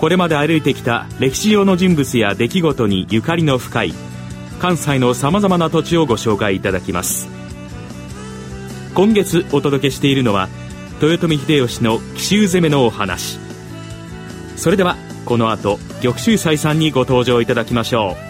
これまで歩いてきた歴史上の人物や出来事にゆかりの深い関西のさまざまな土地をご紹介いただきます。今月お届けしているのは豊臣秀吉の奇襲攻めのお話。それではこの後玉州斎さんにご登場いただきましょう。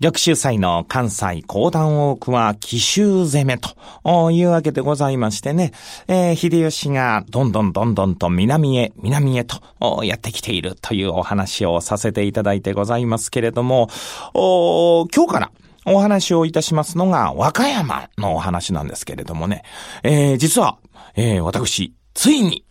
玉州祭の関西講談多くは奇襲攻めというわけでございましてね、えー、秀吉がどんどんどんどんと南へ南へとやってきているというお話をさせていただいてございますけれども、今日からお話をいたしますのが和歌山のお話なんですけれどもね、えー、実は、えー、私、ついに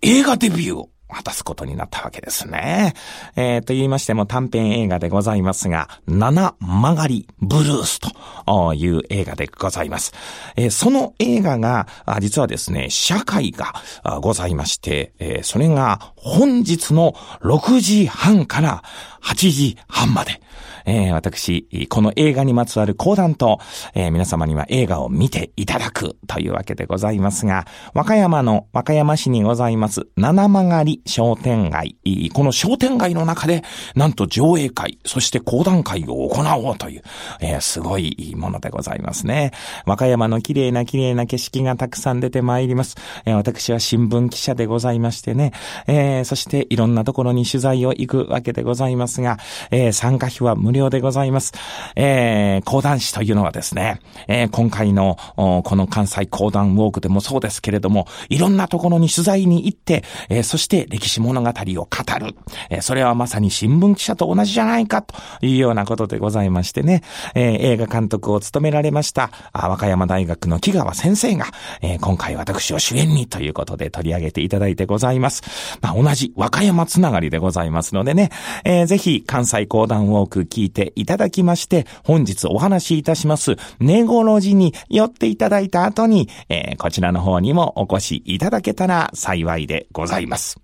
映画デビューを果たすことになったわけですね。えー、と言いましても短編映画でございますが、七曲がりブルースという映画でございます。えー、その映画が、実はですね、社会がございまして、えー、それが本日の6時半から8時半まで、えー、私、この映画にまつわる講談と、えー、皆様には映画を見ていただくというわけでございますが、和歌山の和歌山市にございます七曲り商店街、この商店街の中で、なんと上映会、そして講談会を行おうという、えー、すごいものでございますね。和歌山の綺麗な綺麗な景色がたくさん出てまいります。えー、私は新聞記者でございましてね、えー、そしていろんなところに取材を行くわけでございますが、えー、参加費は無料でございます。えー、講談師というのはですね、えー、今回の、この関西講談ウォークでもそうですけれども、いろんなところに取材に行って、えー、そして歴史物語を語る。えー、それはまさに新聞記者と同じじゃないか、というようなことでございましてね、えー、映画監督を務められました、あ和歌山大学の木川先生が、えー、今回私を主演にということで取り上げていただいてございます。まあ、同じ和歌山つながりでございますのでね、えー、ぜひひ関西講談ウォーク聞いていただきまして、本日お話しいたします、ネゴロジに寄っていただいた後に、えー、こちらの方にもお越しいただけたら幸いでございます。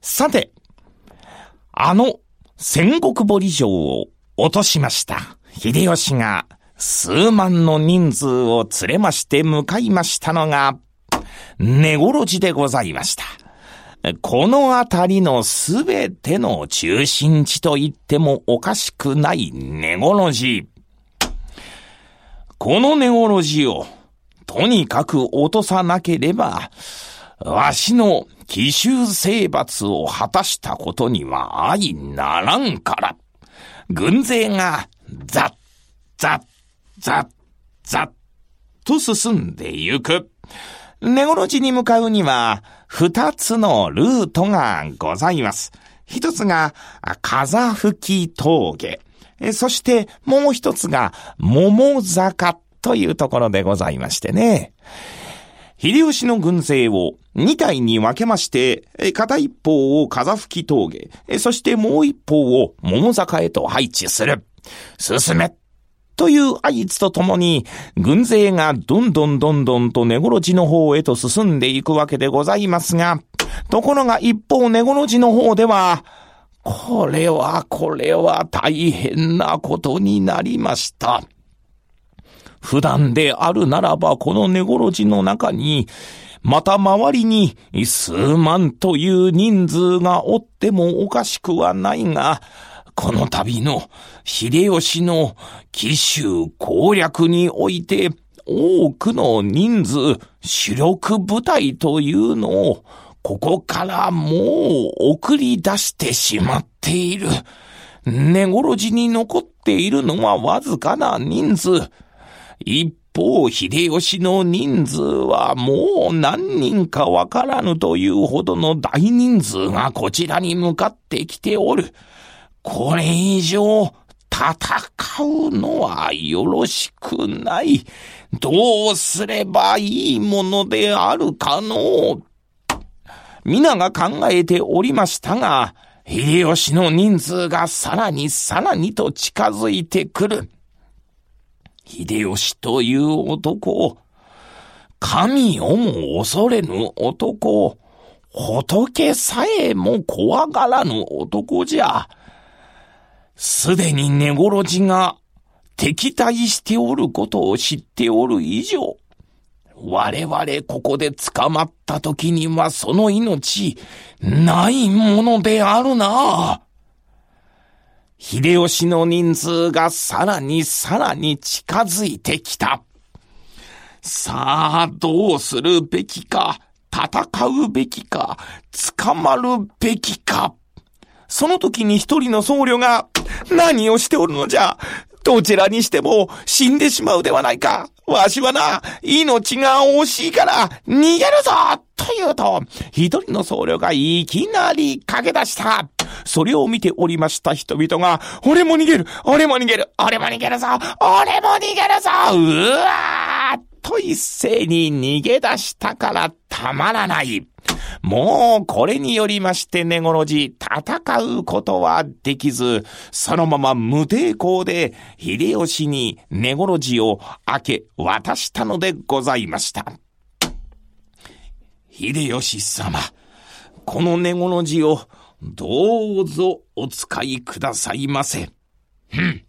さて、あの戦国堀城を落としました。秀吉が数万の人数を連れまして向かいましたのが、根殺しでございました。このあたりのすべての中心地と言ってもおかしくないネゴロジー。このネゴロジーをとにかく落とさなければ、わしの奇襲征伐を果たしたことには相ならんから。軍勢がザッ、ザッ、ザッ、ザッと進んでゆく。ネゴロジに向かうには、二つのルートがございます。一つが、風吹峠。そしてもう一つが、桃坂というところでございましてね。秀吉の軍勢を二体に分けまして、片一方を風吹峠、そしてもう一方を桃坂へと配置する。進めという合図とともに、軍勢がどんどんどんどんと根殺地の方へと進んでいくわけでございますが、ところが一方根殺地の方では、これはこれは大変なことになりました。普段であるならばこの根殺地の中に、また周りに数万という人数がおってもおかしくはないが、この度の秀吉の奇襲攻略において、多くの人数、主力部隊というのを、ここからもう送り出してしまっている。寝頃寺に残っているのはわずかな人数。一方、秀吉の人数はもう何人かわからぬというほどの大人数がこちらに向かってきておる。これ以上、戦うのはよろしくない。どうすればいいものであるかの皆が考えておりましたが、秀吉の人数がさらにさらにと近づいてくる。秀吉という男、神をも恐れぬ男、仏さえも怖がらぬ男じゃ。すでに寝頃寺が敵対しておることを知っておる以上、我々ここで捕まった時にはその命、ないものであるな。秀吉の人数がさらにさらに近づいてきた。さあ、どうするべきか、戦うべきか、捕まるべきか。その時に一人の僧侶が、何をしておるのじゃどちらにしても死んでしまうではないか。わしはな、命が惜しいから逃げるぞと言うと、一人の僧侶がいきなり駆け出した。それを見ておりました人々が、俺も逃げる俺も逃げる俺も逃げるぞ俺も逃げるぞうわーと一斉に逃げ出したからたまらない。もうこれによりまして寝頃寺戦うことはできず、そのまま無抵抗で秀吉に寝頃寺を開け渡したのでございました。秀吉様、この寝頃寺をどうぞお使いくださいませ。ふん。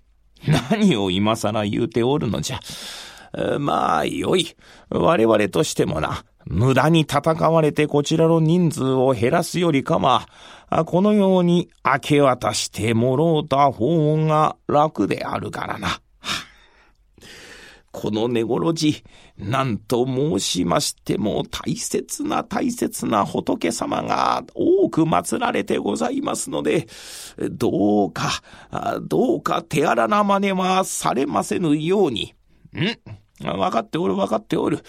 何を今更言うておるのじゃ。まあ、よい。我々としてもな、無駄に戦われてこちらの人数を減らすよりかは、このように明け渡してもろうた方が楽であるからな。この寝頃寺、なんと申しましても大切な大切な仏様が多く祀られてございますので、どうか、どうか手荒な真似はされませぬように。ん？分かっておる分かっておる。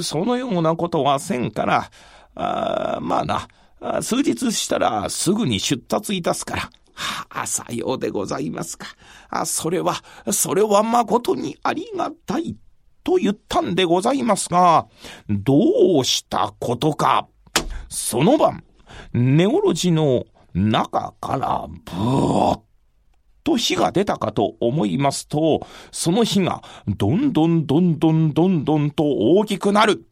そのようなことはせんから、あまあな、数日したらすぐに出立いたすから。はあ、さようでございますか。あ、それは、それは誠にありがたい。と言ったんでございますが、どうしたことか。その晩、ネオロジの中からブーッと火が出たかと思いますと、その火がどんどんどんどんどんどんと大きくなる。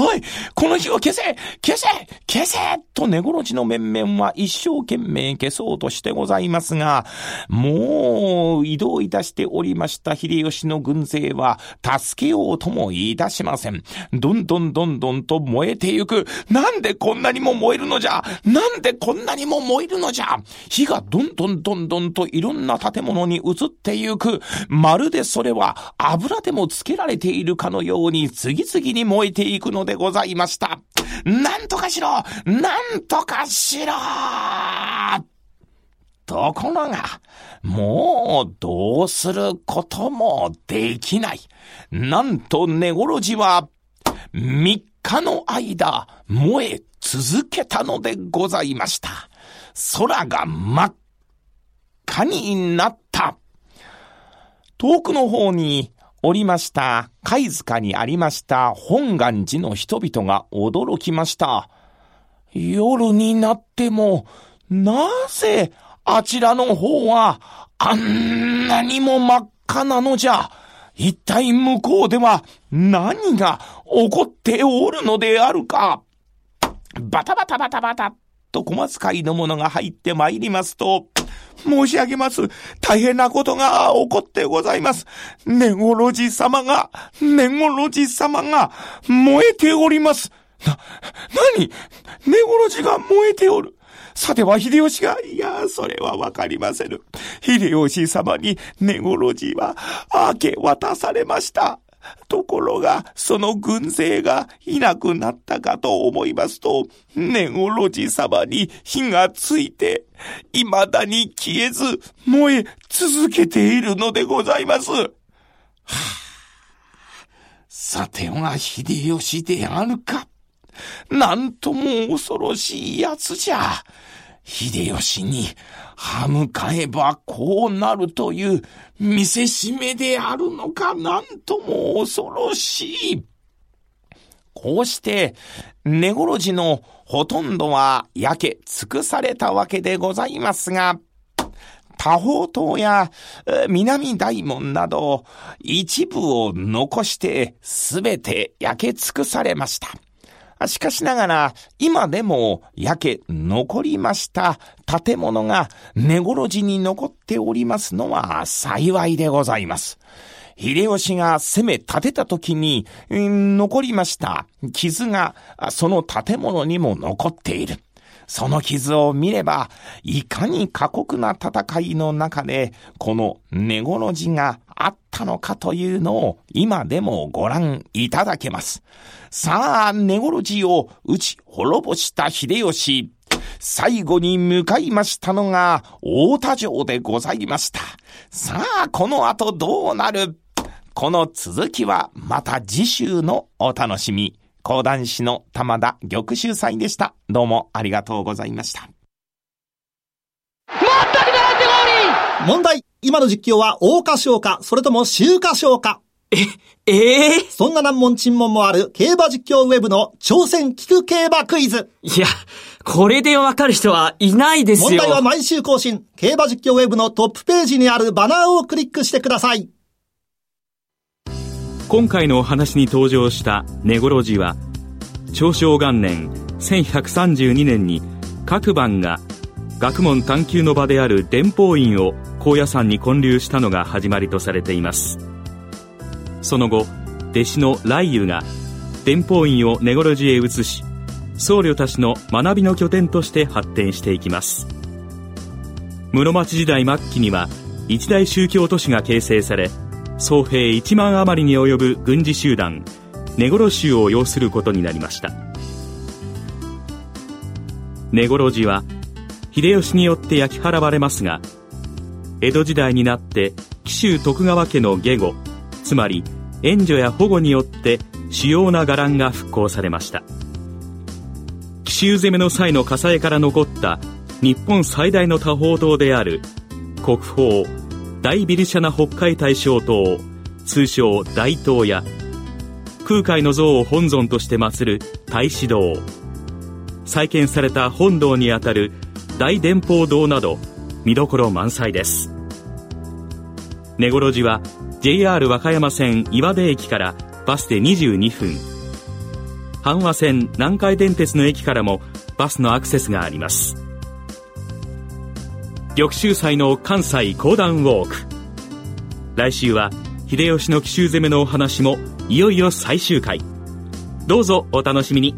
おいこの火を消せ消せ消せと寝頃地の面々は一生懸命消そうとしてございますが、もう移動いたしておりました秀吉の軍勢は助けようともいたしません。どんどんどんどんと燃えてゆく。なんでこんなにも燃えるのじゃ？なんでこんなにも燃えるのじゃ？火がどんどんどんどんといろんな建物に移ってゆく。まるでそれは油でもつけられているかのように次々に燃えていくのでございました。なんとかしろなんとかしろところが、もうどうすることもできない。なんと寝頃寺は、三日の間、燃え続けたのでございました。空が真っ赤になった。遠くの方におりました、貝塚にありました本願寺の人々が驚きました。夜になっても、なぜあちらの方はあんなにも真っ赤なのじゃ。一体向こうでは何が起こっておるのであるか。バタバタバタバタと小松会の者が入って参りますと、申し上げます。大変なことが起こってございます。ネゴロジ様が、ネゴロジ様が燃えております。な、なにネゴロジが燃えておる。さては秀吉が、いや、それはわかりませぬ。秀吉様に根頃寺は明け渡されました。ところが、その軍勢がいなくなったかと思いますと、根頃寺様に火がついて、未だに消えず燃え続けているのでございます。はあ、さては秀吉であるか。なんとも恐ろしい奴じゃ。秀吉に歯向かえばこうなるという見せしめであるのかなんとも恐ろしい。こうして、根頃寺のほとんどは焼け尽くされたわけでございますが、多宝島や南大門など一部を残してすべて焼け尽くされました。しかしながら、今でも焼け残りました建物が寝頃寺に残っておりますのは幸いでございます。秀吉が攻め立てた時に、残りました傷がその建物にも残っている。その傷を見れば、いかに過酷な戦いの中で、この根頃寺があったのかというのを今でもご覧いただけます。さあ、根頃寺を打ち滅ぼした秀吉。最後に向かいましたのが大田城でございました。さあ、この後どうなる？この続きはまた次週のお楽しみ。講談師の玉田玉秀祭でした。どうもありがとうございました。問題今の実況は大歌唱か、それとも週歌唱かえ、ええー、そんな難問沈問もある競馬実況ウェブの挑戦聞く競馬クイズ。いや、これでわかる人はいないですよ。問題は毎週更新。競馬実況ウェブのトップページにあるバナーをクリックしてください。今回のお話に登場した根頃寺は長正元年1132年に各番が学問探求の場である伝法院を高野山に建立したのが始まりとされています。その後弟子の雷雨が伝法院を根頃寺へ移し僧侶たちの学びの拠点として発展していきます。室町時代末期には一大宗教都市が形成され総兵1万余りに及ぶ軍事集団根頃衆を要することになりました。根頃寺は秀吉によって焼き払われますが江戸時代になって紀州徳川家の下後つまり援助や保護によって主要な伽藍が復興されました。紀州攻めの際の火災から残った日本最大の多宝塔である国宝大ビルシャナ北海大正塔通称大塔や空海の像を本尊として祀る大師堂再建された本堂にあたる大伝法堂など見どころ満載です。根室寺は JR 和歌山線岩出駅からバスで22分。阪和線南海電鉄の駅からもバスのアクセスがあります。緑州祭の関西講談ウォーク。来週は秀吉の奇襲攻めのお話もいよいよ最終回。どうぞお楽しみに。